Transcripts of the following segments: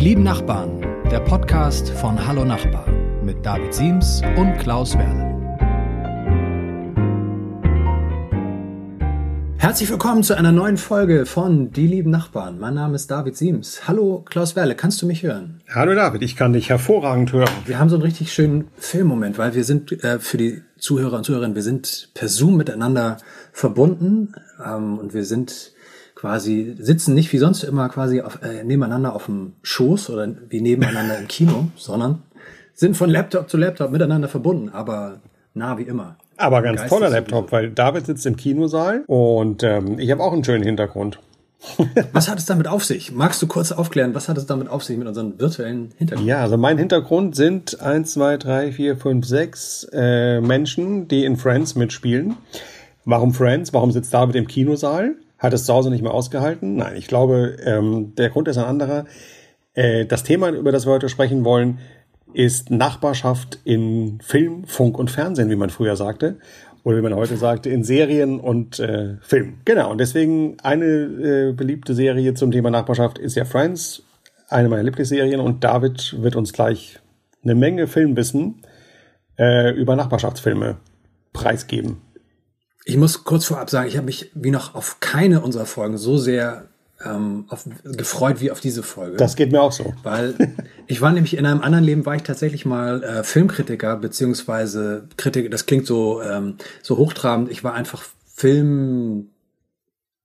Die lieben Nachbarn, der Podcast von Hallo Nachbar mit David Siems und Klaus Werle. Herzlich willkommen zu einer neuen Folge von Die lieben Nachbarn. Mein Name ist David Siems. Hallo Klaus Werle, kannst du mich hören? Hallo David, ich kann dich hervorragend hören. Wir haben so einen richtig schönen Filmmoment, weil wir sind äh, für die Zuhörer und Zuhörerinnen, wir sind per Zoom miteinander verbunden ähm, und wir sind quasi sitzen nicht wie sonst immer quasi auf, äh, nebeneinander auf dem Schoß oder wie nebeneinander im Kino, sondern sind von Laptop zu Laptop miteinander verbunden, aber nah wie immer. Aber ganz Geistig toller Laptop, weil David sitzt im Kinosaal und ähm, ich habe auch einen schönen Hintergrund. was hat es damit auf sich? Magst du kurz aufklären, was hat es damit auf sich mit unseren virtuellen Hintergrund? Ja, also mein Hintergrund sind eins, zwei, drei, vier, fünf, sechs äh, Menschen, die in Friends mitspielen. Warum Friends? Warum sitzt David im Kinosaal? Hat es zu Hause nicht mehr ausgehalten. Nein, ich glaube, ähm, der Grund ist ein anderer. Äh, das Thema, über das wir heute sprechen wollen, ist Nachbarschaft in Film, Funk und Fernsehen, wie man früher sagte. Oder wie man heute sagt, in Serien und äh, Film. Genau, und deswegen eine äh, beliebte Serie zum Thema Nachbarschaft ist ja Friends, eine meiner Lieblingsserien. Und David wird uns gleich eine Menge Filmwissen äh, über Nachbarschaftsfilme preisgeben. Ich muss kurz vorab sagen, ich habe mich wie noch auf keine unserer Folgen so sehr ähm, auf, gefreut wie auf diese Folge. Das geht mir auch so. Weil ich war nämlich in einem anderen Leben, war ich tatsächlich mal äh, Filmkritiker, beziehungsweise Kritiker, das klingt so, ähm, so hochtrabend, ich war einfach Film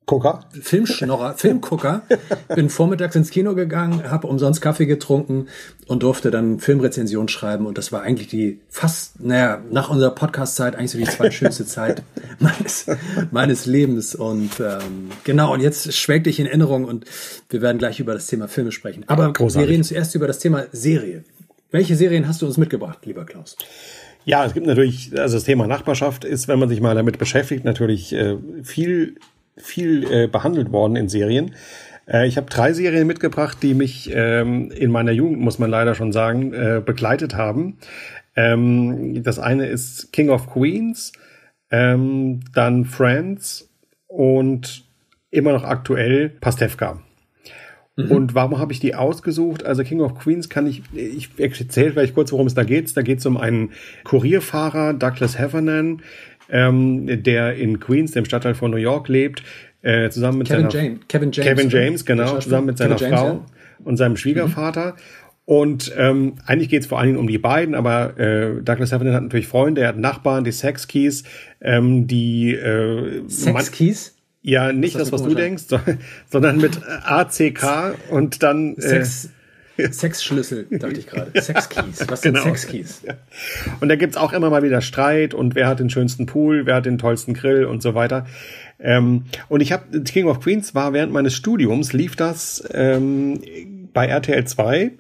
Gucker. Filmschnorrer, Filmgucker. Bin vormittags ins Kino gegangen, habe umsonst Kaffee getrunken und durfte dann Filmrezension schreiben. Und das war eigentlich die fast, naja, nach unserer Podcast-Zeit eigentlich so die zweitschönste Zeit meines, meines Lebens. Und ähm, genau, und jetzt schwelgte ich in Erinnerung und wir werden gleich über das Thema Filme sprechen. Aber Großartig. wir reden zuerst über das Thema Serie. Welche Serien hast du uns mitgebracht, lieber Klaus? Ja, es gibt natürlich, also das Thema Nachbarschaft ist, wenn man sich mal damit beschäftigt, natürlich äh, viel viel äh, behandelt worden in Serien. Äh, ich habe drei Serien mitgebracht, die mich ähm, in meiner Jugend, muss man leider schon sagen, äh, begleitet haben. Ähm, das eine ist King of Queens, ähm, dann Friends und immer noch aktuell Pastewka. Mhm. Und warum habe ich die ausgesucht? Also King of Queens kann ich, ich erzähle vielleicht kurz, worum es da geht. Da geht es um einen Kurierfahrer, Douglas Heffernan, ähm, der in Queens, dem Stadtteil von New York, lebt, äh, zusammen mit Kevin seiner James. Kevin James, Kevin James, genau, zusammen mit seiner James, Frau ja. und seinem Schwiegervater. Mhm. Und ähm, eigentlich geht es vor allen Dingen um die beiden, aber äh, Douglas Heffernan hat natürlich Freunde, er hat Nachbarn, die Sex Keys, ähm, die äh, Sex Keys? Ja, nicht das, das was du denkst, sondern mit ACK und dann äh, Sex, Sexschlüssel, dachte ich gerade. Sexkeys. Was sind genau. Sexkeys? Und da gibt's auch immer mal wieder Streit und wer hat den schönsten Pool, wer hat den tollsten Grill und so weiter. Ähm, und ich habe King of Queens war während meines Studiums, lief das ähm, bei RTL 2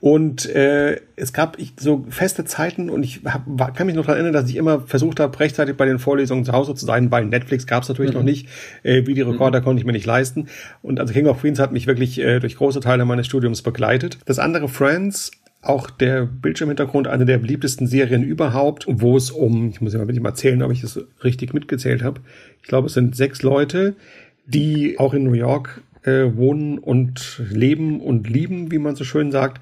und äh, es gab ich, so feste Zeiten und ich hab, war, kann mich noch daran erinnern, dass ich immer versucht habe, rechtzeitig bei den Vorlesungen zu Hause zu sein, weil Netflix gab es natürlich mhm. noch nicht. Äh, Videorekorder mhm. konnte ich mir nicht leisten. Und also King of Queens hat mich wirklich äh, durch große Teile meines Studiums begleitet. Das andere Friends auch der Bildschirmhintergrund eine der beliebtesten Serien überhaupt, wo es um, ich muss ja mal wirklich mal zählen, ob ich das richtig mitgezählt habe. Ich glaube, es sind sechs Leute, die auch in New York äh, wohnen und leben und lieben, wie man so schön sagt,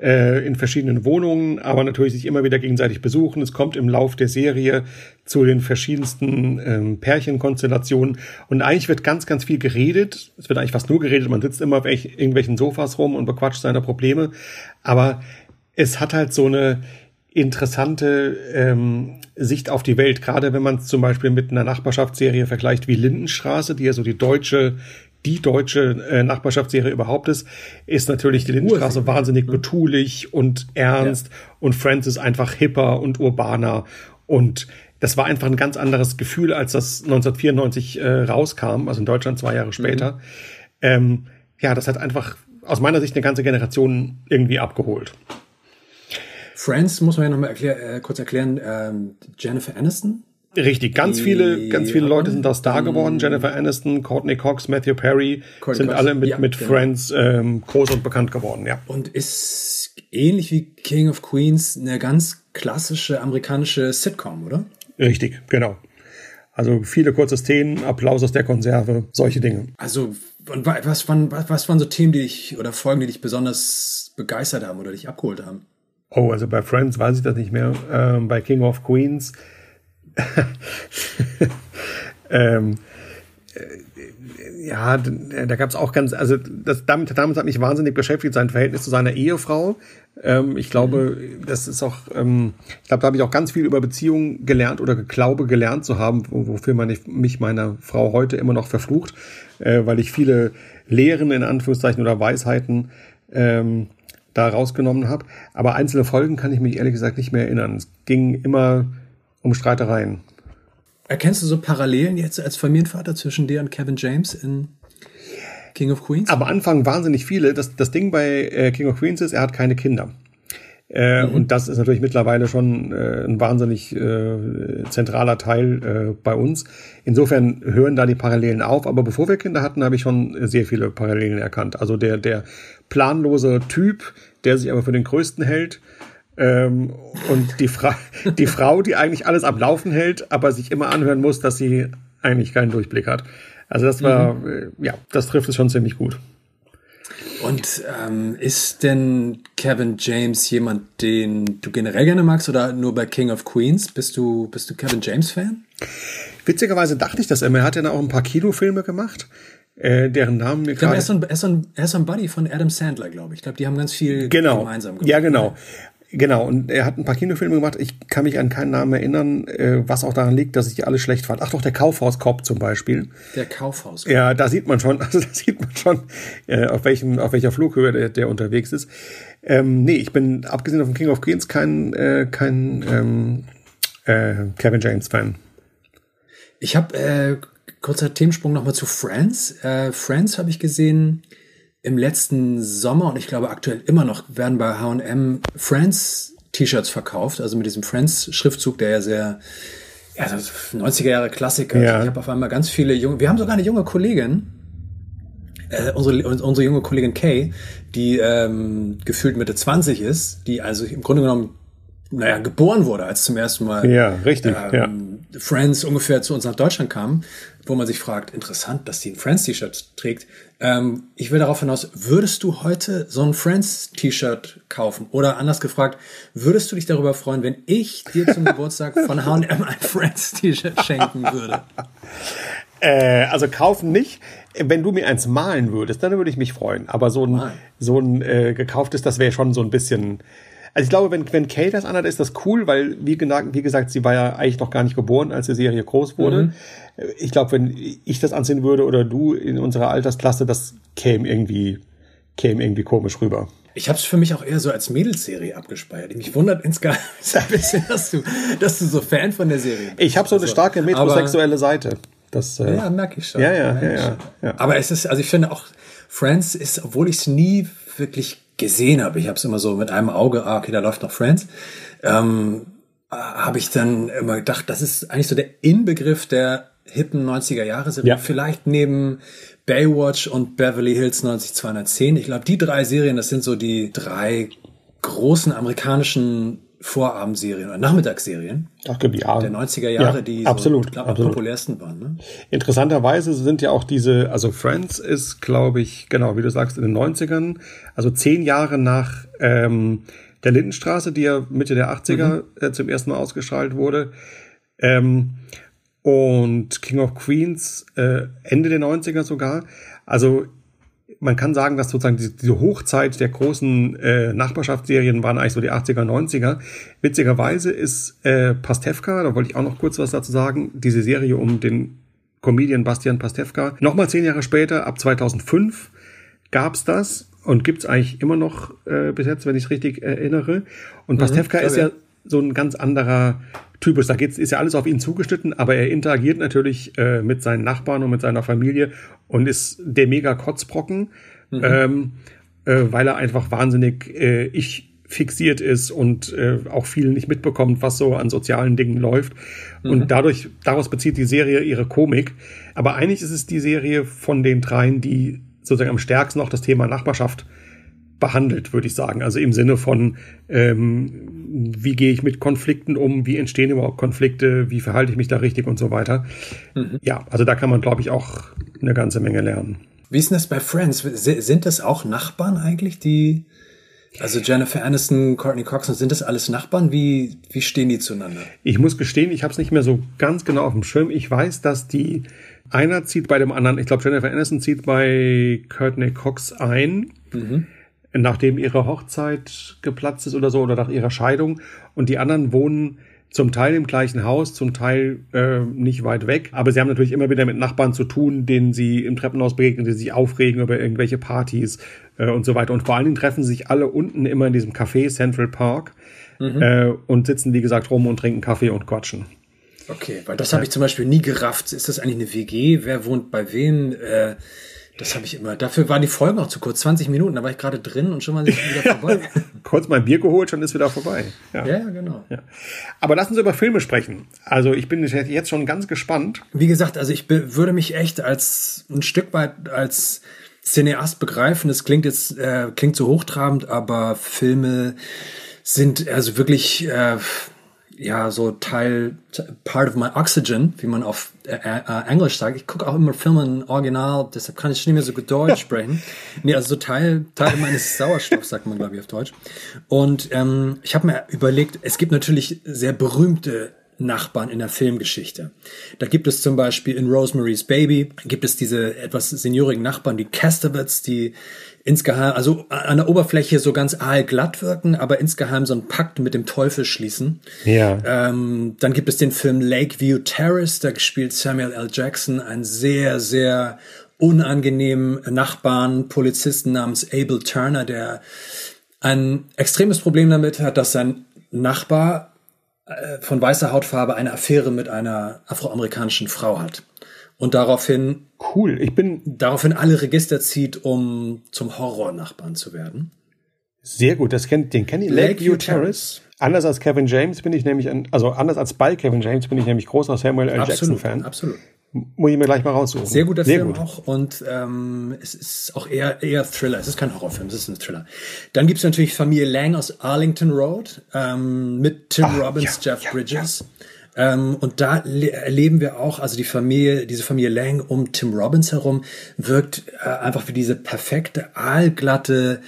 äh, in verschiedenen Wohnungen, aber natürlich sich immer wieder gegenseitig besuchen. Es kommt im Lauf der Serie zu den verschiedensten ähm, Pärchenkonstellationen und eigentlich wird ganz, ganz viel geredet. Es wird eigentlich fast nur geredet. Man sitzt immer auf irgendwelchen Sofas rum und bequatscht seine Probleme, aber es hat halt so eine interessante ähm, Sicht auf die Welt, gerade wenn man es zum Beispiel mit einer Nachbarschaftsserie vergleicht wie Lindenstraße, die ja so die deutsche die deutsche äh, Nachbarschaftsserie überhaupt ist, ist natürlich die Lindenstraße wahnsinnig ne? betulich und ernst ja. und Friends ist einfach hipper und urbaner und das war einfach ein ganz anderes Gefühl, als das 1994 äh, rauskam, also in Deutschland zwei Jahre später. Mhm. Ähm, ja, das hat einfach aus meiner Sicht eine ganze Generation irgendwie abgeholt. Friends muss man ja noch mal erklär, äh, kurz erklären. Ähm, Jennifer Aniston Richtig, ganz viele, ganz viele Leute sind da Star geworden. Mm. Jennifer Aniston, Courtney Cox, Matthew Perry Courtney sind Cox. alle mit, ja, mit genau. Friends ähm, groß und bekannt geworden, ja. Und ist ähnlich wie King of Queens eine ganz klassische amerikanische Sitcom, oder? Richtig, genau. Also viele kurze Szenen, Applaus aus der Konserve, solche Dinge. Also und was waren, was waren so Themen, die dich oder Folgen, die dich besonders begeistert haben oder dich abgeholt haben? Oh, also bei Friends weiß ich das nicht mehr. Ähm, bei King of Queens. ähm, äh, ja, da gab es auch ganz, also das, damit, damals hat mich wahnsinnig beschäftigt, sein Verhältnis zu seiner Ehefrau. Ähm, ich glaube, mhm. das ist auch, ähm, ich glaube, da habe ich auch ganz viel über Beziehungen gelernt oder Glaube gelernt zu haben, wofür man mich meiner Frau heute immer noch verflucht, äh, weil ich viele Lehren in Anführungszeichen oder Weisheiten ähm, da rausgenommen habe. Aber einzelne Folgen kann ich mich ehrlich gesagt nicht mehr erinnern. Es ging immer um Streitereien. Erkennst du so Parallelen jetzt als Familienvater zwischen dir und Kevin James in King of Queens? Am Anfang wahnsinnig viele. Das, das Ding bei äh, King of Queens ist, er hat keine Kinder. Äh, mhm. Und das ist natürlich mittlerweile schon äh, ein wahnsinnig äh, zentraler Teil äh, bei uns. Insofern hören da die Parallelen auf. Aber bevor wir Kinder hatten, habe ich schon sehr viele Parallelen erkannt. Also der, der planlose Typ, der sich aber für den Größten hält. Ähm, und die, Fra die Frau, die eigentlich alles am Laufen hält, aber sich immer anhören muss, dass sie eigentlich keinen Durchblick hat. Also das war, mhm. äh, ja, das trifft es schon ziemlich gut. Und ähm, ist denn Kevin James jemand, den du generell gerne magst oder nur bei King of Queens? Bist du, bist du Kevin James Fan? Witzigerweise dachte ich das immer. Er hat ja auch ein paar Kinofilme gemacht, äh, deren Namen mir gerade. Er, ist er, er so ein Buddy von Adam Sandler, glaube ich. Ich glaube, die haben ganz viel genau. gemeinsam gemacht. Ja, genau. Genau, und er hat ein paar Kinofilme gemacht. Ich kann mich an keinen Namen erinnern, äh, was auch daran liegt, dass ich die alle schlecht fand. Ach doch, der Kaufhauskopf zum Beispiel. Der Kaufhauskopf. Ja, da sieht man schon, also da sieht man schon, äh, auf welchem, auf welcher Flughöhe der, der unterwegs ist. Ähm, nee, ich bin abgesehen von King of Queens kein, äh, kein ähm, äh, Kevin James Fan. Ich habe äh, kurzer Themensprung nochmal zu Friends. Äh, Friends habe ich gesehen im letzten Sommer und ich glaube aktuell immer noch werden bei H&M Friends T-Shirts verkauft, also mit diesem Friends Schriftzug, der ja sehr ja, 90er Jahre Klassiker. Ja. Ich habe auf einmal ganz viele junge, wir haben sogar eine junge Kollegin, äh, unsere, unsere junge Kollegin Kay, die ähm, gefühlt Mitte 20 ist, die also im Grunde genommen naja, geboren wurde, als zum ersten Mal ja, richtig, ähm, ja. Friends ungefähr zu uns nach Deutschland kam, wo man sich fragt, interessant, dass die ein Friends-T-Shirt trägt. Ähm, ich will darauf hinaus, würdest du heute so ein Friends-T-Shirt kaufen? Oder anders gefragt, würdest du dich darüber freuen, wenn ich dir zum Geburtstag von H&M ein Friends-T-Shirt schenken würde? Äh, also kaufen nicht. Wenn du mir eins malen würdest, dann würde ich mich freuen. Aber so ein, so ein äh, gekauftes, das wäre schon so ein bisschen also ich glaube, wenn, wenn Kay das anhat, ist das cool, weil, wie, wie gesagt, sie war ja eigentlich noch gar nicht geboren, als die Serie groß wurde. Mhm. Ich glaube, wenn ich das anziehen würde oder du in unserer Altersklasse, das käme irgendwie, käme irgendwie komisch rüber. Ich habe es für mich auch eher so als Mädelsserie abgespeichert. Mich wundert insgesamt ein bisschen, dass du, dass du so Fan von der Serie bist. Ich habe so eine also, starke metrosexuelle Seite. Das, äh, ja, merke ich schon. Ja, ja, ja, ja, ja. Aber es ist, also ich finde auch, Friends ist, obwohl ich es nie wirklich gesehen habe, ich habe es immer so mit einem Auge, ah, okay, da läuft noch Friends, ähm, habe ich dann immer gedacht, das ist eigentlich so der Inbegriff der hippen 90er Jahre Serie. Ja. Vielleicht neben Baywatch und Beverly Hills 90210. Ich glaube, die drei Serien, das sind so die drei großen amerikanischen Vorabendserien oder Nachmittagsserien Ach, ja. der 90er Jahre, ja, die absolut, so, glaub, absolut. populärsten waren. Ne? Interessanterweise sind ja auch diese, also Friends ist, glaube ich, genau, wie du sagst, in den 90ern, also zehn Jahre nach ähm, der Lindenstraße, die ja Mitte der 80er mhm. äh, zum ersten Mal ausgestrahlt wurde. Ähm, und King of Queens äh, Ende der 90er sogar. Also man kann sagen, dass sozusagen diese Hochzeit der großen äh, Nachbarschaftsserien waren eigentlich so die 80er, 90er. Witzigerweise ist äh, Pastewka, da wollte ich auch noch kurz was dazu sagen, diese Serie um den Comedian Bastian Pastewka. Nochmal zehn Jahre später, ab 2005, gab's das und gibt's eigentlich immer noch äh, bis jetzt, wenn ich es richtig erinnere. Und mhm, Pastewka ist ja so ein ganz anderer Typus. Da geht's, ist ja alles auf ihn zugeschnitten, aber er interagiert natürlich äh, mit seinen Nachbarn und mit seiner Familie und ist der mega Kotzbrocken, mhm. ähm, äh, weil er einfach wahnsinnig äh, ich fixiert ist und äh, auch viel nicht mitbekommt, was so an sozialen Dingen läuft. Mhm. Und dadurch, daraus bezieht die Serie ihre Komik. Aber eigentlich ist es die Serie von den dreien, die sozusagen am stärksten auch das Thema Nachbarschaft behandelt, würde ich sagen. Also im Sinne von, ähm, wie gehe ich mit Konflikten um, wie entstehen überhaupt Konflikte, wie verhalte ich mich da richtig und so weiter. Mhm. Ja, also da kann man, glaube ich, auch eine ganze Menge lernen. Wie ist denn das bei Friends? Sind das auch Nachbarn eigentlich, die, also Jennifer Aniston, Courtney Cox, sind das alles Nachbarn? Wie, wie stehen die zueinander? Ich muss gestehen, ich habe es nicht mehr so ganz genau auf dem Schirm. Ich weiß, dass die einer zieht bei dem anderen, ich glaube Jennifer Aniston zieht bei Courtney Cox ein. Mhm nachdem ihre Hochzeit geplatzt ist oder so oder nach ihrer Scheidung und die anderen wohnen zum Teil im gleichen Haus, zum Teil äh, nicht weit weg. Aber sie haben natürlich immer wieder mit Nachbarn zu tun, denen sie im Treppenhaus begegnen, die sich aufregen über irgendwelche Partys äh, und so weiter. Und vor allen Dingen treffen sich alle unten immer in diesem Café Central Park mhm. äh, und sitzen, wie gesagt, rum und trinken Kaffee und quatschen. Okay, weil das habe ich zum Beispiel nie gerafft. Ist das eigentlich eine WG? Wer wohnt bei wem? Äh das habe ich immer. Dafür waren die Folgen auch zu kurz. 20 Minuten, da war ich gerade drin und schon mal wieder vorbei. kurz mein Bier geholt, schon ist wieder vorbei. Ja, ja genau. Ja. Aber lassen Sie über Filme sprechen. Also ich bin jetzt schon ganz gespannt. Wie gesagt, also ich würde mich echt als ein Stück weit als Cineast begreifen. Das klingt jetzt äh, klingt so hochtrabend, aber Filme sind also wirklich äh, ja so Teil, part of my oxygen, wie man auf äh, äh, Englisch sagt. Ich gucke auch immer Filme in Original, deshalb kann ich nicht mehr so gut Deutsch sprechen. nee, also so Teil, Teil meines Sauerstoffs, sagt man, glaube ich, auf Deutsch. Und ähm, ich habe mir überlegt, es gibt natürlich sehr berühmte Nachbarn in der Filmgeschichte. Da gibt es zum Beispiel in Rosemary's Baby, gibt es diese etwas seniorigen Nachbarn, die Castavets, die insgeheim, also an der Oberfläche so ganz aalglatt wirken, aber insgeheim so einen Pakt mit dem Teufel schließen. Ja. Ähm, dann gibt es den Film Lakeview Terrace, da spielt Samuel L. Jackson einen sehr, sehr unangenehmen Nachbarn, Polizisten namens Abel Turner, der ein extremes Problem damit hat, dass sein Nachbar von weißer Hautfarbe eine Affäre mit einer afroamerikanischen Frau hat und daraufhin cool. Ich bin daraufhin alle Register zieht, um zum Horror-Nachbarn zu werden. Sehr gut, das kennt den kenne ich. Lakeview Terrace. Anders als Kevin James bin ich nämlich, ein, also anders als bei Kevin James bin ich nämlich großer Samuel L. Jackson Fan. Absolut. Muss ich mir gleich mal raussuchen. Sehr guter Sehr Film gut. auch und ähm, es ist auch eher eher Thriller. Es ist kein Horrorfilm, es ist ein Thriller. Dann gibt's natürlich Familie Lang aus Arlington Road ähm, mit Tim Ach, Robbins, ja, Jeff ja, Bridges. Ja. Ähm, und da erleben wir auch, also die Familie, diese Familie Lang um Tim Robbins herum wirkt äh, einfach wie diese perfekte, aalglatte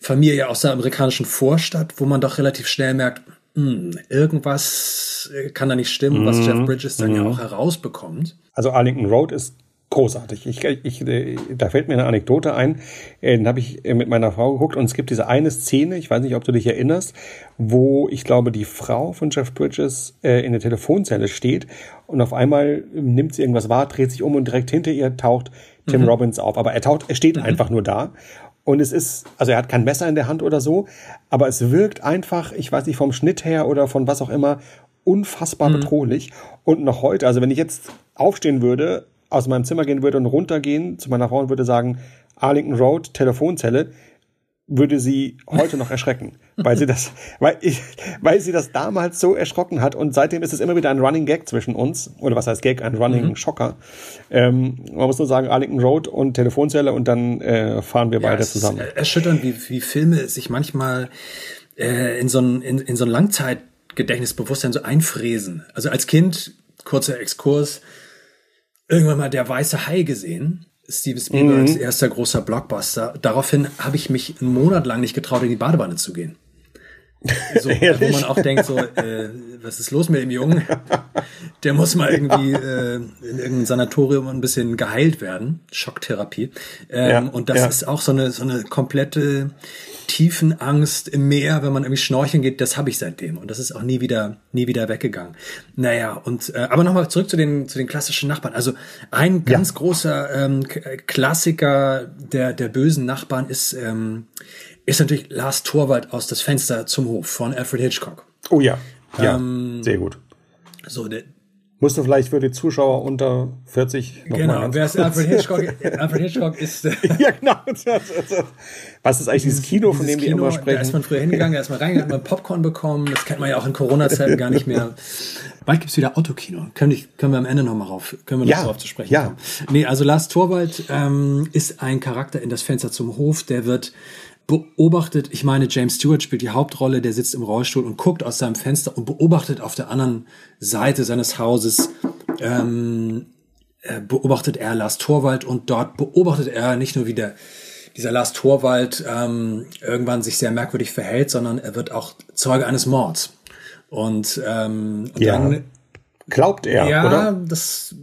Familie aus der amerikanischen Vorstadt, wo man doch relativ schnell merkt, mh, hm, irgendwas äh, kann da nicht stimmen, was Jeff mhm. Bridges dann ja mhm. auch herausbekommt. Also Arlington Road ist großartig. Ich, ich, äh, da fällt mir eine Anekdote ein. Äh, den habe ich mit meiner Frau geguckt und es gibt diese eine Szene, ich weiß nicht, ob du dich erinnerst, wo ich glaube, die Frau von Jeff Bridges in der Telefonzelle steht und auf einmal nimmt sie irgendwas wahr, dreht sich um und direkt hinter ihr taucht Tim mhm. Robbins auf. Aber er taucht, er steht mhm. einfach nur da. Und es ist, also er hat kein Messer in der Hand oder so, aber es wirkt einfach, ich weiß nicht, vom Schnitt her oder von was auch immer, unfassbar mhm. bedrohlich. Und noch heute, also wenn ich jetzt aufstehen würde aus meinem Zimmer gehen würde und runtergehen zu meiner Frau und würde sagen, Arlington Road, Telefonzelle, würde sie heute noch erschrecken, weil sie das, weil ich, weil sie das damals so erschrocken hat und seitdem ist es immer wieder ein Running Gag zwischen uns oder was heißt Gag, ein Running mhm. Schocker. Ähm, man muss nur sagen Arlington Road und Telefonzelle und dann äh, fahren wir ja, beide zusammen. erschütternd, wie, wie Filme sich manchmal äh, in so ein in, in so ein Langzeitgedächtnisbewusstsein so einfräsen. Also als Kind kurzer Exkurs irgendwann mal Der Weiße Hai gesehen. Steven Spielbergs mhm. erster großer Blockbuster. Daraufhin habe ich mich einen Monat lang nicht getraut, in die Badewanne zu gehen. So, wo man auch denkt, so, äh, was ist los mit dem Jungen? Der muss mal irgendwie äh, in irgendeinem Sanatorium ein bisschen geheilt werden. Schocktherapie. Ähm, ja, und das ja. ist auch so eine, so eine komplette Tiefenangst im Meer, wenn man irgendwie schnorcheln geht, das habe ich seitdem und das ist auch nie wieder nie wieder weggegangen. Naja, und äh, aber nochmal zurück zu den zu den klassischen Nachbarn. Also ein ganz ja. großer ähm, Klassiker der der bösen Nachbarn ist ähm, ist natürlich Lars Torwald aus das Fenster zum Hof von Alfred Hitchcock. Oh ja, ja, ähm, sehr gut. So der Musst du vielleicht für die Zuschauer unter 40 noch Genau, wer ist Alfred Hitchcock? Alfred Hitchcock ist. Äh, ja, genau. Was ist eigentlich dieses Kino, von dem Kino, wir immer sprechen? Da ist man früher hingegangen, da ist man reingegangen, hat man Popcorn bekommen. Das kennt man ja auch in Corona-Zeiten gar nicht mehr. Bald gibt's wieder Autokino. Können, ich, können wir am Ende nochmal rauf, können wir noch ja, drauf zu sprechen ja. kommen. Nee, also Lars Torwald ähm, ist ein Charakter in das Fenster zum Hof, der wird beobachtet, ich meine, James Stewart spielt die Hauptrolle, der sitzt im Rollstuhl und guckt aus seinem Fenster und beobachtet auf der anderen Seite seines Hauses, ähm, äh, beobachtet er Lars Torwald und dort beobachtet er nicht nur wie der, dieser Lars Torwald ähm, irgendwann sich sehr merkwürdig verhält, sondern er wird auch Zeuge eines Mords. Und, ähm, und ja. dann Glaubt er, ja, oder? das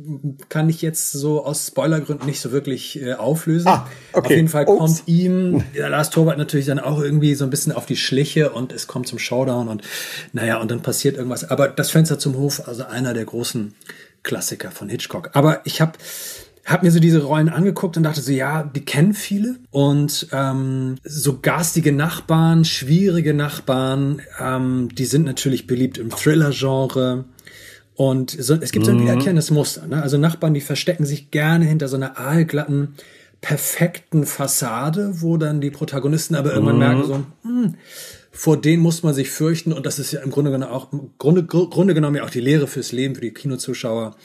kann ich jetzt so aus Spoilergründen nicht so wirklich äh, auflösen. Ah, okay. Auf jeden Fall Ups. kommt ihm der Lars Torwart natürlich dann auch irgendwie so ein bisschen auf die Schliche und es kommt zum Showdown und naja, und dann passiert irgendwas. Aber das Fenster zum Hof, also einer der großen Klassiker von Hitchcock. Aber ich habe hab mir so diese Rollen angeguckt und dachte so, ja, die kennen viele. Und ähm, so garstige Nachbarn, schwierige Nachbarn, ähm, die sind natürlich beliebt im Thriller-Genre. Und so, es gibt so ein wiederkehrendes Muster. Ne? Also Nachbarn, die verstecken sich gerne hinter so einer aalglatten, perfekten Fassade, wo dann die Protagonisten aber irgendwann merken so, hm, vor denen muss man sich fürchten und das ist ja im Grunde genommen auch im Grunde, Grunde genommen ja auch die Lehre fürs Leben für die Kinozuschauer.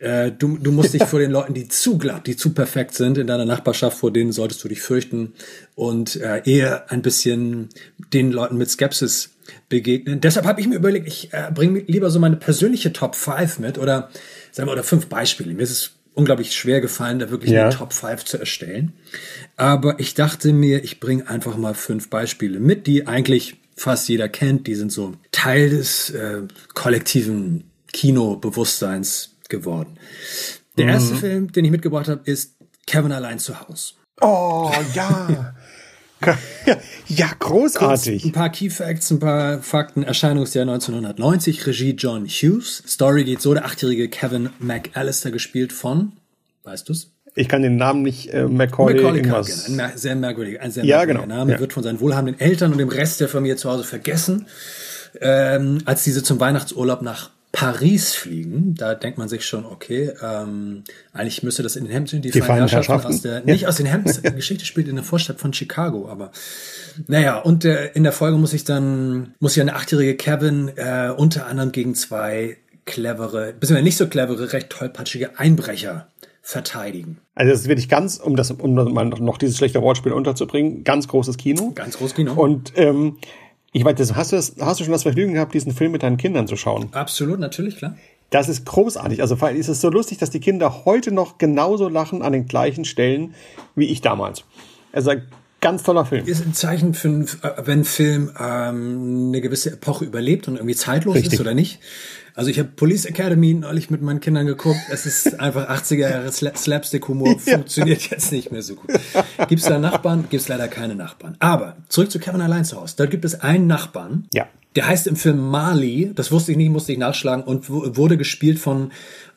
Äh, du, du musst dich vor den Leuten, die zu glatt, die zu perfekt sind in deiner Nachbarschaft, vor denen solltest du dich fürchten und äh, eher ein bisschen den Leuten mit Skepsis begegnen. Deshalb habe ich mir überlegt, ich äh, bringe lieber so meine persönliche Top 5 mit oder sagen wir oder fünf Beispiele. Mir ist es unglaublich schwer gefallen, da wirklich Ja. eine Top 5 zu erstellen. Aber ich dachte mir, ich bringe einfach mal fünf Beispiele mit, die eigentlich fast jeder kennt. Die sind so Teil des äh, kollektiven Kinobewusstseins geworden. Der erste Film, den ich mitgebracht habe, ist Kevin allein zu Hause. Oh, ja. ja, großartig. Ein paar Key Facts, ein paar Fakten. Erscheinungsjahr 1990, Regie John Hughes. Story geht so, der achtjährige Kevin McAllister gespielt von, weißt du's? Ich kann den Namen nicht, äh, Macaulay, Macaulay irgendwas. Ein sehr merkwürdiger, ein sehr Ja, merkwürdiger genau, Name, ja. wird von seinen wohlhabenden Eltern und dem Rest der Familie zu Hause vergessen. Ähm, als diese zum Weihnachtsurlaub nach Paris fliegen, da denkt man sich schon, okay, ähm, eigentlich müsste das in den Hemden, die, Die feinen Herrschaften aus der, nicht aus den Hemden, die Geschichte spielt in der Vorstadt von Chicago, aber naja, und äh, in der Folge muss ich dann, muss ja eine achtjährige Kevin äh, unter anderem gegen zwei clevere, beziehungsweise nicht so clevere, recht tollpatschige Einbrecher verteidigen. Also das ist wirklich ganz, um das, um mal noch, dieses schlechte Wortspiel unterzubringen, ganz großes Kino. Ganz groß Kino. Und ähm, ich weiß, das, hast du das, hast du schon das Vergnügen gehabt, diesen Film mit deinen Kindern zu schauen? Absolut, natürlich, klar. Das ist großartig. Also vor allem ist es so lustig, dass die Kinder heute noch genauso lachen an den gleichen Stellen wie ich damals. Also ein ganz toller Film. Ist ein Zeichen für, äh, wenn ein Film ähm, eine gewisse Epoche überlebt und irgendwie zeitlos Richtig. ist oder nicht. Also ich habe Police Academy neulich mit meinen Kindern geguckt. Es ist einfach 80er Jahre Sla Slapstick-Humor, funktioniert jetzt nicht mehr so gut. Gibt es da Nachbarn? Gibt es leider keine Nachbarn. Aber zurück zu Kevin allein zu Hause. Dort gibt es einen Nachbarn, Ja. der heißt im Film Marley, das wusste ich nicht, musste ich nachschlagen, und wu- wurde gespielt von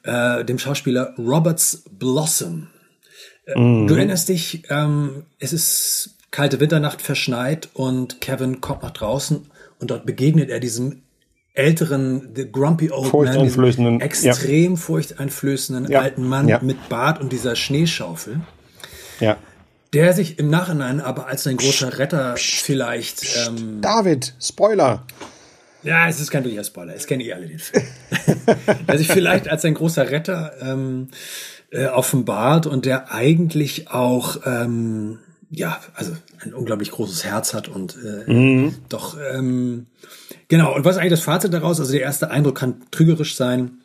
äh, dem Schauspieler Roberts Blossom. Äh, Du erinnerst dich, ähm, es ist kalte Winternacht verschneit und Kevin kommt nach draußen und dort begegnet er diesem älteren, the grumpy old man, extrem furchteinflößenden Ja, alten Mann ja. mit Bart und dieser Schneeschaufel, Ja. der sich im Nachhinein aber als ein großer Retter vielleicht ähm, David, Spoiler. Ja, es ist kein wirklicher Spoiler. Es kennen eh alle den Film. der sich vielleicht als ein großer Retter ähm, äh, offenbart und der eigentlich auch, ähm, ja, also ein unglaublich großes Herz hat und äh, doch, ähm, genau. Und was ist eigentlich das Fazit daraus? Also der erste Eindruck kann trügerisch sein,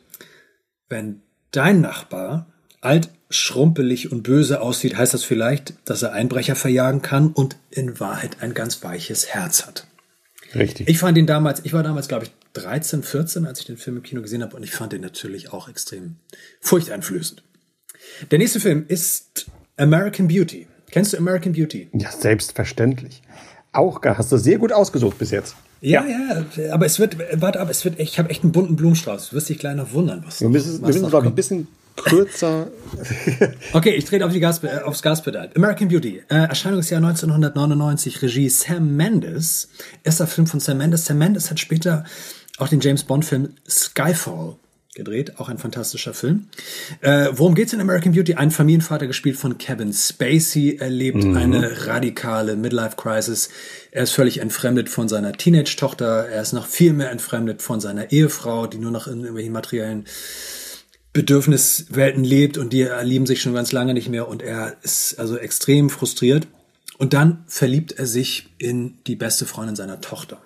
wenn dein Nachbar alt, schrumpelig und böse aussieht, heißt das vielleicht, dass er Einbrecher verjagen kann und in Wahrheit ein ganz weiches Herz hat. Richtig. Ich fand ihn damals, ich war damals, glaube ich, 13, 14, als ich den Film im Kino gesehen habe und ich fand ihn natürlich auch extrem furchteinflößend. Der nächste Film ist American Beauty. Kennst du American Beauty? ja, selbstverständlich. Auch gar, hast du sehr gut ausgesucht bis jetzt. Ja, ja, aber es wird, warte ab, es wird, ich habe echt einen bunten Blumenstrauß. Du wirst dich gleich noch wundern, was Wir müssen, wir müssen ein bisschen kürzer. Okay, ich trete auf die Gas, äh, aufs Gaspedal. American Beauty, äh, Erscheinungsjahr 1999, Regie Sam Mendes. Erster Film von Sam Mendes. Sam Mendes hat später auch den James Bond-Film Skyfall gedreht, auch ein fantastischer Film. Äh, worum geht's in American Beauty? Ein Familienvater, gespielt von Kevin Spacey, erlebt eine radikale Midlife-Crisis. Er ist völlig entfremdet von seiner Teenage-Tochter. Er ist noch viel mehr entfremdet von seiner Ehefrau, die nur noch in irgendwelchen materiellen Bedürfniswelten lebt und die lieben sich schon ganz lange nicht mehr und er ist also extrem frustriert. Und dann verliebt er sich in die beste Freundin seiner Tochter.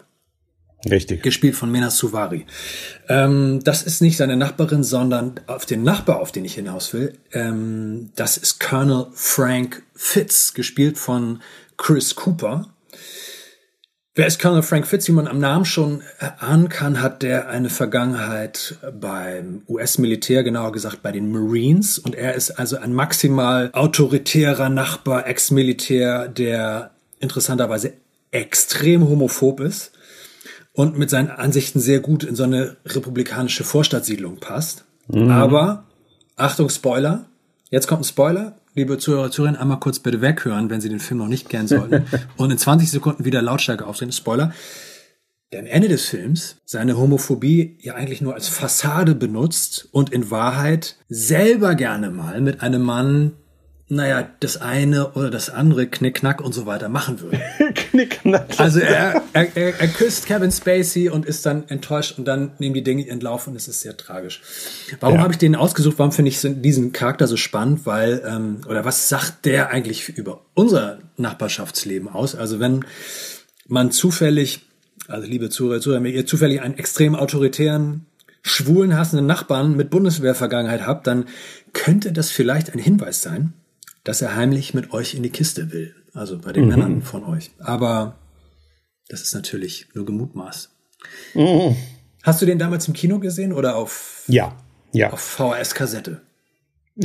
Richtig. Gespielt von Mena Suvari. Ähm, das ist nicht seine Nachbarin, sondern auf den Nachbar, auf den ich hinaus will. Ähm, das ist Colonel Frank Fitz, gespielt von Chris Cooper. Wer ist Colonel Frank Fitz? Wie man am Namen schon ahnen kann, hat der eine Vergangenheit beim US-Militär, genauer gesagt bei den Marines. Und er ist also ein maximal autoritärer Nachbar, Ex-Militär, der interessanterweise extrem homophob ist und mit seinen Ansichten sehr gut in so eine republikanische Vorstadtsiedlung passt. Mhm. Aber, Achtung, Spoiler. Jetzt kommt ein Spoiler liebe Zuhörer, Zuhörerinnen, einmal kurz bitte weghören, wenn Sie den Film noch nicht kennen sollten. und in 20 Sekunden wieder Lautstärke aufdrehen. Spoiler. Der am Ende des Films seine Homophobie ja eigentlich nur als Fassade benutzt und in Wahrheit selber gerne mal mit einem Mann naja, das eine oder das andere, Knickknack und so weiter machen würde. Knickknack. Also er, er, er, er küsst Kevin Spacey und ist dann enttäuscht und dann nehmen die Dinge ihren Lauf und es ist sehr tragisch. Warum ja. habe ich den ausgesucht? Warum finde ich diesen Charakter so spannend? Weil, ähm, oder was sagt der eigentlich über unser Nachbarschaftsleben aus? Also wenn man zufällig, also liebe Zuhörer, Zuhörer, ihr zufällig einen extrem autoritären schwulen hassenden Nachbarn mit Bundeswehrvergangenheit habt, dann könnte das vielleicht ein Hinweis sein, dass er heimlich mit euch in die Kiste will. Also bei den mhm. Männern von euch. Aber das ist natürlich nur gemutmaßt. Mhm. Hast du den damals im Kino gesehen oder auf, ja, ja. auf VHS-Kassette?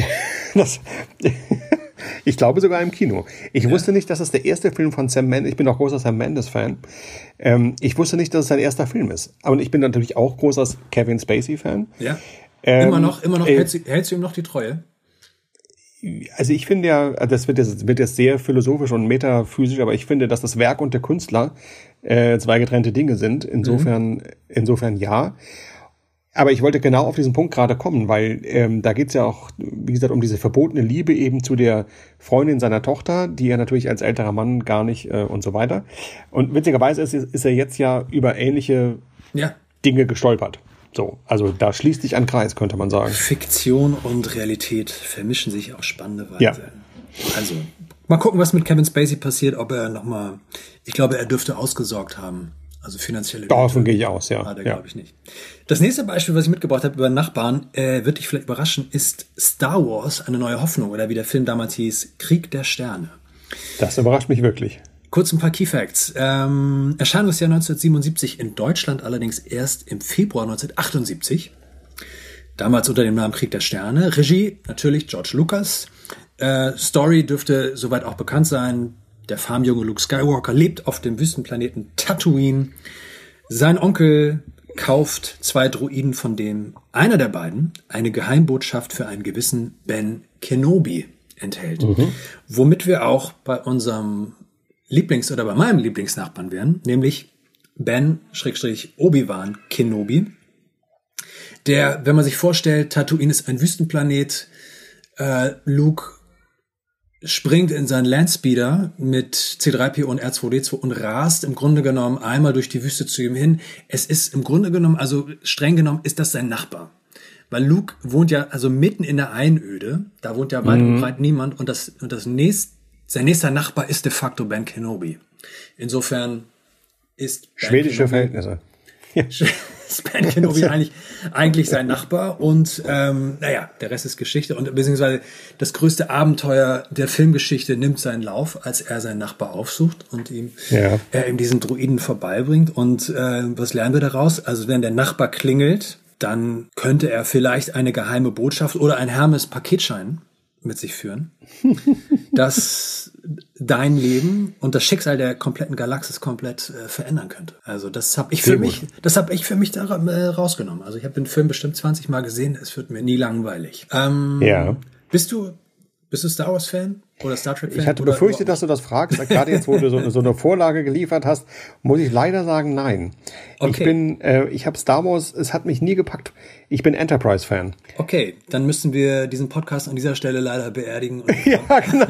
ich glaube sogar im Kino. Ich ja. wusste nicht, dass es der erste Film von Sam Mendes, ich bin auch großer Sam Mendes-Fan. Ähm, ich wusste nicht, dass es sein erster Film ist. Aber ich bin natürlich auch großer Kevin Spacey-Fan. Ja. Ähm, immer noch, immer noch, äh, hältst, du, hältst du ihm noch die Treue? Also ich finde ja, das wird jetzt, wird jetzt sehr philosophisch und metaphysisch, aber ich finde, dass das Werk und der Künstler äh, zwei getrennte Dinge sind. Insofern, mhm. insofern ja. Aber ich wollte genau auf diesen Punkt gerade kommen, weil ähm, da geht's ja auch, wie gesagt, um diese verbotene Liebe eben zu der Freundin seiner Tochter, die er natürlich als älterer Mann gar nicht äh, und so weiter. Und witzigerweise ist, ist er jetzt ja über ähnliche ja. Dinge gestolpert. So, also da schließt sich ein Kreis, könnte man sagen. Fiktion und Realität vermischen sich auf spannende Weise. Ja. Also, mal gucken, was mit Kevin Spacey passiert, ob er nochmal, ich glaube, er dürfte ausgesorgt haben. Also finanzielle Davon gehe ich aus, ja. Ah, ja. glaube ich nicht. Das nächste Beispiel, was ich mitgebracht habe über Nachbarn, äh, wird dich vielleicht überraschen, ist Star Wars, eine neue Hoffnung oder wie der Film damals hieß, Krieg der Sterne. Das überrascht mich wirklich. Kurz ein paar Key Facts. Ähm, Erscheinungsjahr 1977 in Deutschland allerdings erst im Februar 1978. Damals unter dem Namen Krieg der Sterne. Regie natürlich George Lucas. Äh, Story dürfte soweit auch bekannt sein. Der Farmjunge Luke Skywalker lebt auf dem Wüstenplaneten Tatooine. Sein Onkel kauft zwei Druiden, von denen einer der beiden eine Geheimbotschaft für einen gewissen Ben Kenobi enthält. Mhm. Womit wir auch bei unserem Lieblings- oder bei meinem Lieblingsnachbarn wären, nämlich Ben-Obi-Wan Kenobi. Der, wenn man sich vorstellt, Tatooine ist ein Wüstenplanet, äh, Luke springt in seinen Landspeeder mit C3PO und R2D2 und rast im Grunde genommen einmal durch die Wüste zu ihm hin. Es ist im Grunde genommen, also streng genommen, ist das sein Nachbar. Weil Luke wohnt ja also mitten in der Einöde, da wohnt ja weit mhm. und breit niemand und das, und das nächste sein nächster Nachbar ist de facto Ben Kenobi. Insofern ist ben schwedische Kenobi, Verhältnisse. ist Ben Kenobi eigentlich, eigentlich sein Nachbar und ähm, naja, der Rest ist Geschichte und beziehungsweise das größte Abenteuer der Filmgeschichte nimmt seinen Lauf, als er seinen Nachbar aufsucht und ihm ja. er ihm diesen Druiden vorbeibringt und äh, was lernen wir daraus? Also wenn der Nachbar klingelt, dann könnte er vielleicht eine geheime Botschaft oder ein Hermes Paketschein mit sich führen, das dein Leben und das Schicksal der kompletten Galaxis komplett äh, verändern könnte. Also das habe ich für mich, das habe ich für mich da äh, rausgenommen. Also ich habe den Film bestimmt 20 Mal gesehen, es wird mir nie langweilig. Ähm, ja. Bist du bist du Star Wars Fan? Oder Star Trek Ich hatte befürchtet, dass du das fragst. Gerade jetzt, wo du so, so, eine Vorlage geliefert hast, muss ich leider sagen, nein. Okay. Ich bin, äh, ich habe Star Wars, es hat mich nie gepackt. Ich bin Enterprise-Fan. Okay, dann müssen wir diesen Podcast an dieser Stelle leider beerdigen. ja, genau.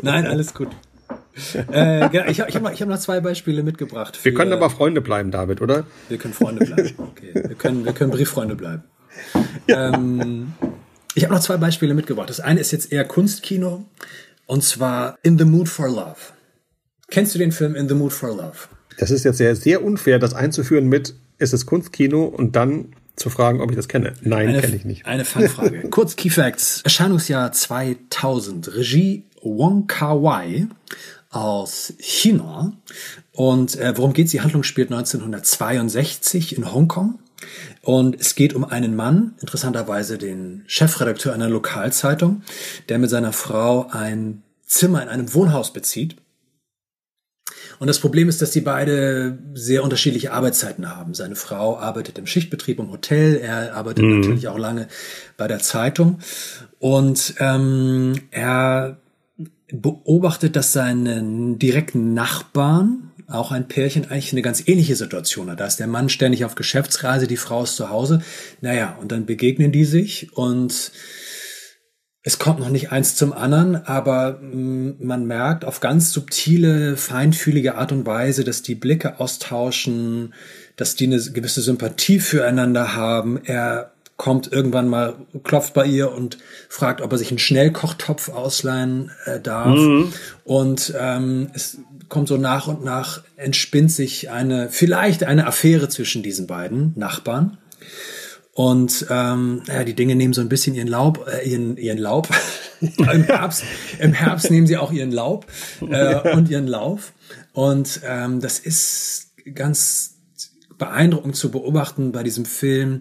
nein, alles gut. äh, genau, ich habe ich hab noch, hab noch zwei Beispiele mitgebracht. Für, wir können aber Freunde bleiben, David, oder? Wir können Freunde bleiben. Okay. Wir können, wir können Brieffreunde bleiben. Ja. Ähm, ich habe noch zwei Beispiele mitgebracht. Das eine ist jetzt eher Kunstkino. Und zwar In the Mood for Love. Kennst du den Film In the Mood for Love? Das ist jetzt sehr, sehr unfair, das einzuführen mit, es ist Kunstkino und dann zu fragen, ob ich das kenne. Nein, kenne ich nicht. Eine Fangfrage. Kurz Key Facts. Erscheinungsjahr 2000. Regie Wong Kar Wai aus China. Und äh, worum geht's? Die Handlung spielt 1962 in Hongkong. Und es geht um einen Mann, interessanterweise den Chefredakteur einer Lokalzeitung, der mit seiner Frau ein Zimmer in einem Wohnhaus bezieht. Und das Problem ist, dass die beide sehr unterschiedliche Arbeitszeiten haben. Seine Frau arbeitet im Schichtbetrieb im Hotel, er arbeitet mhm. natürlich auch lange bei der Zeitung. Und ähm, er beobachtet, dass seine direkten Nachbarn, auch ein Pärchen, eigentlich eine ganz ähnliche Situation hat. Da ist der Mann ständig auf Geschäftsreise, die Frau ist zu Hause. Naja, und dann begegnen die sich und es kommt noch nicht eins zum anderen, aber mm, man merkt auf ganz subtile, feinfühlige Art und Weise, dass die Blicke austauschen, dass die eine gewisse Sympathie füreinander haben. Er kommt irgendwann mal, klopft bei ihr und fragt, ob er sich einen Schnellkochtopf ausleihen äh, darf. Mhm. Und ähm, es kommt so nach und nach, entspinnt sich eine, vielleicht eine Affäre zwischen diesen beiden Nachbarn. Und ähm, ja, die Dinge nehmen so ein bisschen ihren Laub, äh, ihren, ihren Laub. Im Herbst, im Herbst nehmen sie auch ihren Laub äh, und ihren Lauf. Und ähm, das ist ganz beeindruckend zu beobachten bei diesem Film,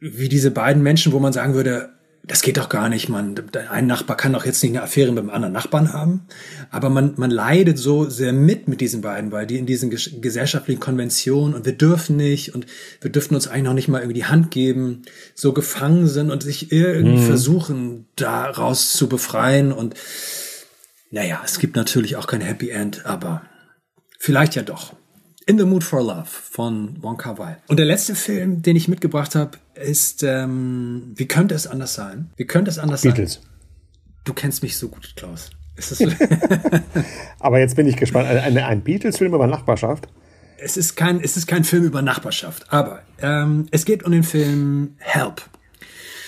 wie diese beiden Menschen, wo man sagen würde, das geht doch gar nicht, man. Ein Nachbar kann doch jetzt nicht eine Affäre mit einem anderen Nachbarn haben. Aber man, man leidet so sehr mit mit diesen beiden, weil die in diesen gesellschaftlichen Konventionen und wir dürfen nicht und wir dürfen uns eigentlich noch nicht mal irgendwie die Hand geben, so gefangen sind und sich irgendwie mhm. versuchen, daraus zu befreien. Und naja, es gibt natürlich auch kein Happy End, aber vielleicht ja doch. In the Mood for Love von Wong Kar Wai. Und der letzte Film, den ich mitgebracht habe, ist ähm, Wie könnte es anders sein? Wie könnte es anders Beatles. sein? Du kennst mich so gut, Klaus. Aber jetzt bin ich gespannt. Ein, ein Beatles-Film über Nachbarschaft? Es ist kein, es ist kein Film über Nachbarschaft, aber ähm, es geht um den Film Help.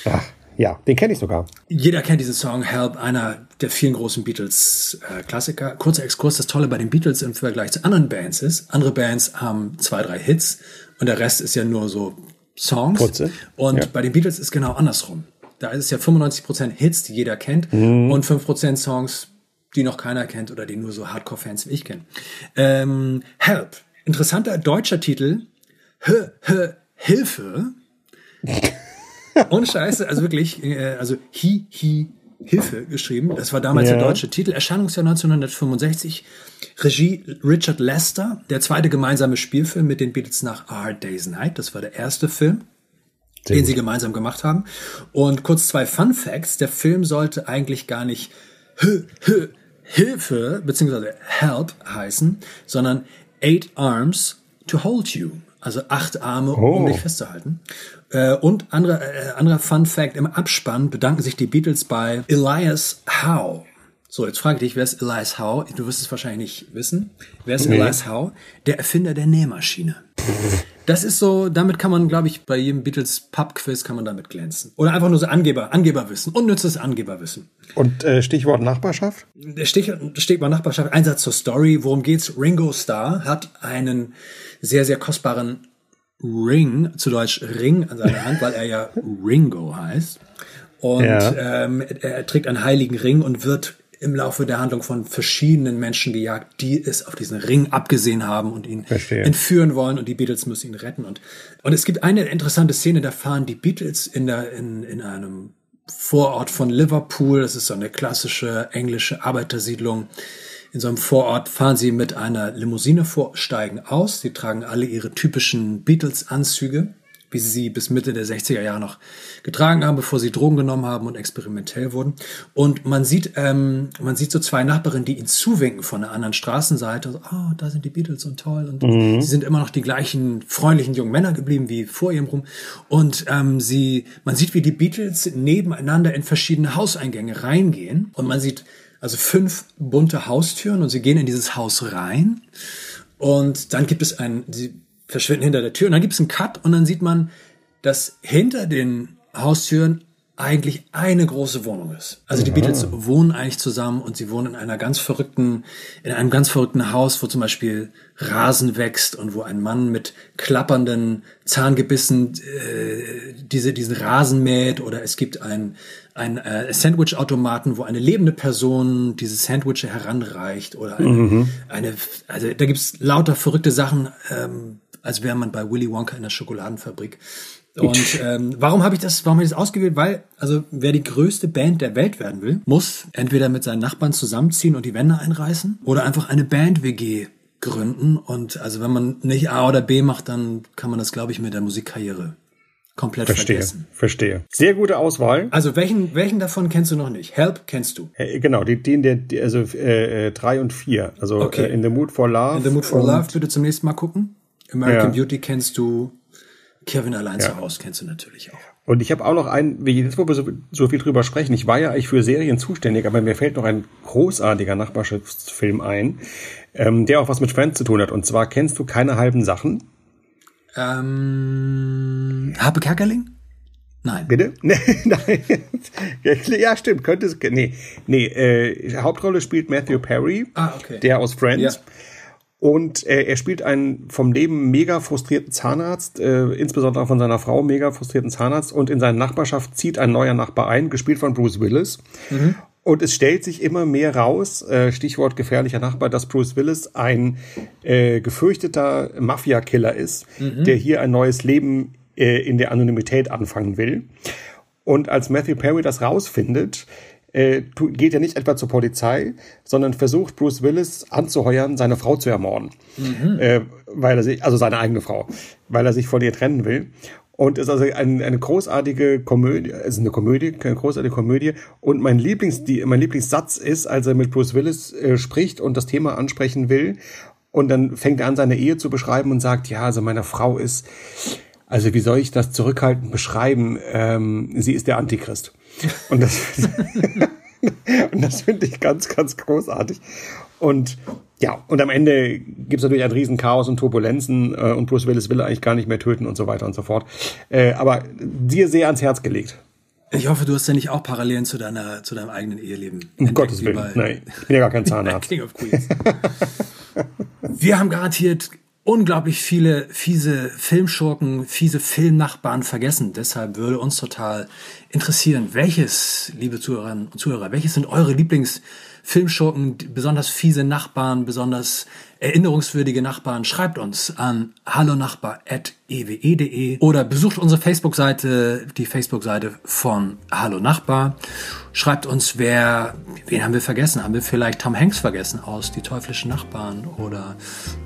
Ach. Ja, den kenne ich sogar. Jeder kennt diesen Song Help, einer der vielen großen Beatles-Klassiker. Äh, Kurzer Exkurs, das Tolle bei den Beatles im Vergleich zu anderen Bands ist, andere Bands haben zwei, drei Hits und der Rest ist ja nur so Songs. Kurze. Und ja. bei den Beatles ist genau andersrum. Da ist es ja 95% Hits, die jeder kennt mhm. und 5% Songs, die noch keiner kennt oder die nur so Hardcore-Fans wie ich kennen. Ähm, Help, interessanter deutscher Titel, H, H, Hilfe. Ohne Scheiße, also wirklich, äh, also Hi, Hi, Hilfe geschrieben. Das war damals ja. der deutsche Titel. Erscheinungsjahr 1965. Regie Richard Lester. Der zweite gemeinsame Spielfilm mit den Beatles nach A Hard Day's Night. Das war der erste Film. Sehr den gut. sie gemeinsam gemacht haben. Und kurz zwei Fun Facts. Der Film sollte eigentlich gar nicht H H Hilfe beziehungsweise Help heißen, sondern Eight Arms to Hold You. Also acht Arme, oh. um dich festzuhalten. Äh, und anderer, äh, anderer Fun Fact, im Abspann bedanken sich die Beatles bei Elias Howe. So, jetzt frage ich dich, wer ist Elias Howe? Du wirst es wahrscheinlich nicht wissen. Wer ist nee. Elias Howe? Der Erfinder der Nähmaschine. Das ist so, damit kann man, glaube ich, bei jedem Beatles Pub-Quiz kann man damit glänzen. Oder einfach nur so Angeber, Angeberwissen, unnützes Angeberwissen. Und äh, Stichwort Nachbarschaft? Der Stichwort, Stichwort Nachbarschaft, Einsatz zur Story. Worum geht's? Ringo Starr hat einen sehr, sehr kostbaren Ring, zu Deutsch Ring an seiner Hand, weil er ja Ringo heißt. Und ja. ähm, er trägt einen heiligen Ring und wird im Laufe der Handlung von verschiedenen Menschen gejagt, die es auf diesen Ring abgesehen haben und ihn Verstehe. entführen wollen und die Beatles müssen ihn retten. Und, und es gibt eine interessante Szene, da fahren die Beatles in, der, in, in einem Vorort von Liverpool, das ist so eine klassische englische Arbeitersiedlung, in so einem Vorort fahren sie mit einer Limousine vor, steigen aus. Sie tragen alle ihre typischen Beatles-Anzüge, wie sie sie bis Mitte der 60er Jahre noch getragen haben, bevor sie Drogen genommen haben und experimentell wurden. Und man sieht, ähm, man sieht so zwei Nachbarinnen, die ihnen zuwinken von der anderen Straßenseite. So, oh, da sind die Beatles und toll. Und mhm. sie sind immer noch die gleichen freundlichen jungen Männer geblieben wie vor ihrem Rum. Und ähm, sie, man sieht, wie die Beatles nebeneinander in verschiedene Hauseingänge reingehen. Und man sieht also fünf bunte Haustüren und sie gehen in dieses Haus rein und dann gibt es ein, sie verschwinden hinter der Tür und dann gibt es einen Cut und dann sieht man, dass hinter den Haustüren eigentlich eine große Wohnung ist. Also die Beatles wohnen eigentlich zusammen und sie wohnen in einer ganz verrückten, in einem ganz verrückten Haus, wo zum Beispiel Rasen wächst und wo ein Mann mit klappernden Zahngebissen äh, diese, diesen Rasen mäht oder es gibt ein, ein äh, Sandwich-Automaten, wo eine lebende Person diese Sandwiches heranreicht oder eine, mhm. eine also da gibt's lauter verrückte Sachen, ähm, als wäre man bei Willy Wonka in der Schokoladenfabrik. Und ähm, warum habe ich das, warum habe ich das ausgewählt? Weil, also wer die größte Band der Welt werden will, muss entweder mit seinen Nachbarn zusammenziehen und die Wände einreißen oder einfach eine Band-WG gründen. Und also wenn man nicht A oder B macht, dann kann man das, glaube ich, mit der Musikkarriere komplett verstehe, vergessen. Verstehe. Sehr gute Auswahl. Also welchen, welchen davon kennst du noch nicht? Help kennst du. Äh, genau, die, den der, die, also äh, äh, drei und vier. Also Okay. äh, In the Mood for Love. In the Mood for Love bitte zum nächsten Mal gucken. American Ja. Beauty kennst du. Kevin allein Ja. zu Hause kennst du natürlich auch. Und ich habe auch noch einen, wie jetzt, wo wir so, so viel drüber sprechen, ich war ja eigentlich für Serien zuständig, aber mir fällt noch ein großartiger Nachbarschaftsfilm ein, ähm, der auch was mit Friends zu tun hat. Und zwar kennst du keine halben Sachen. Ähm, Habe Kerkeling? Nein. Bitte? Nee, nein. ja, stimmt, könnte es. Nee, nee, äh, Hauptrolle spielt Matthew Perry, Ah, okay. der aus Friends. Ja. Und äh, er spielt einen vom Leben mega frustrierten Zahnarzt, äh, insbesondere von seiner Frau mega frustrierten Zahnarzt. Und in seine Nachbarschaft zieht ein neuer Nachbar ein, gespielt von Bruce Willis. Und es stellt sich immer mehr raus, äh, Stichwort gefährlicher Nachbar, dass Bruce Willis ein äh, gefürchteter Mafia-Killer ist, der hier ein neues Leben äh, in der Anonymität anfangen will. Und als Matthew Perry das rausfindet, äh, geht er nicht etwa zur Polizei, sondern versucht Bruce Willis anzuheuern, seine Frau zu ermorden. Äh, weil er sich, also seine eigene Frau, weil er sich von ihr trennen will. Und es ist also ein, eine großartige Komödie, es ist eine Komödie, eine großartige Komödie. Und mein Lieblings, die, mein Lieblingssatz ist, als er mit Bruce Willis äh, spricht und das Thema ansprechen will. Und dann fängt er an, seine Ehe zu beschreiben und sagt, ja, also meine Frau ist, also wie soll ich das zurückhaltend beschreiben? Ähm, sie ist der Antichrist. Und das, und das finde ich ganz, ganz großartig. Und ja, und am Ende gibt es natürlich ein riesen Chaos und Turbulenzen äh, und Bruce Willis will eigentlich gar nicht mehr töten und so weiter und so fort. Äh, aber dir sehr ans Herz gelegt. Ich hoffe, du hast ja nicht auch Parallelen zu deiner, zu deinem eigenen Eheleben. Um Gottes Willen. Nein, ich bin ja gar kein Zahnarzt. King of Queens. Wir haben garantiert unglaublich viele fiese Filmschurken, fiese Filmnachbarn vergessen. Deshalb würde uns total interessieren, welches, liebe Zuhörerinnen und Zuhörer, welches sind eure Lieblingsfilmschurken, besonders fiese Nachbarn, besonders erinnerungswürdige Nachbarn? Schreibt uns an hallonachbar.ewe.de oder besucht unsere Facebook-Seite, die Facebook-Seite von Hallo Nachbar. Schreibt uns, wer, wen haben wir vergessen? Haben wir vielleicht Tom Hanks vergessen aus Die teuflischen Nachbarn oder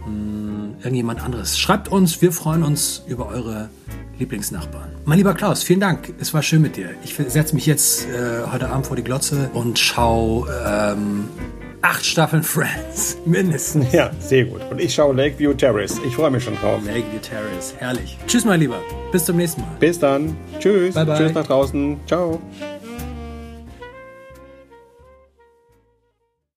mh, irgendjemand anderes? Schreibt uns, wir freuen uns über eure Lieblingsnachbarn. Mein lieber Klaus, vielen Dank. Es war schön mit dir. Ich setze mich jetzt äh, heute Abend vor die Glotze und schau ähm, acht Staffeln Friends. Mindestens. Ja, sehr gut. Und ich schaue Lakeview Terrace. Ich freue mich schon drauf. Lakeview Terrace. Herrlich. Tschüss, mein Lieber. Bis zum nächsten Mal. Bis dann. Tschüss. Bye, bye. Tschüss nach draußen. Ciao.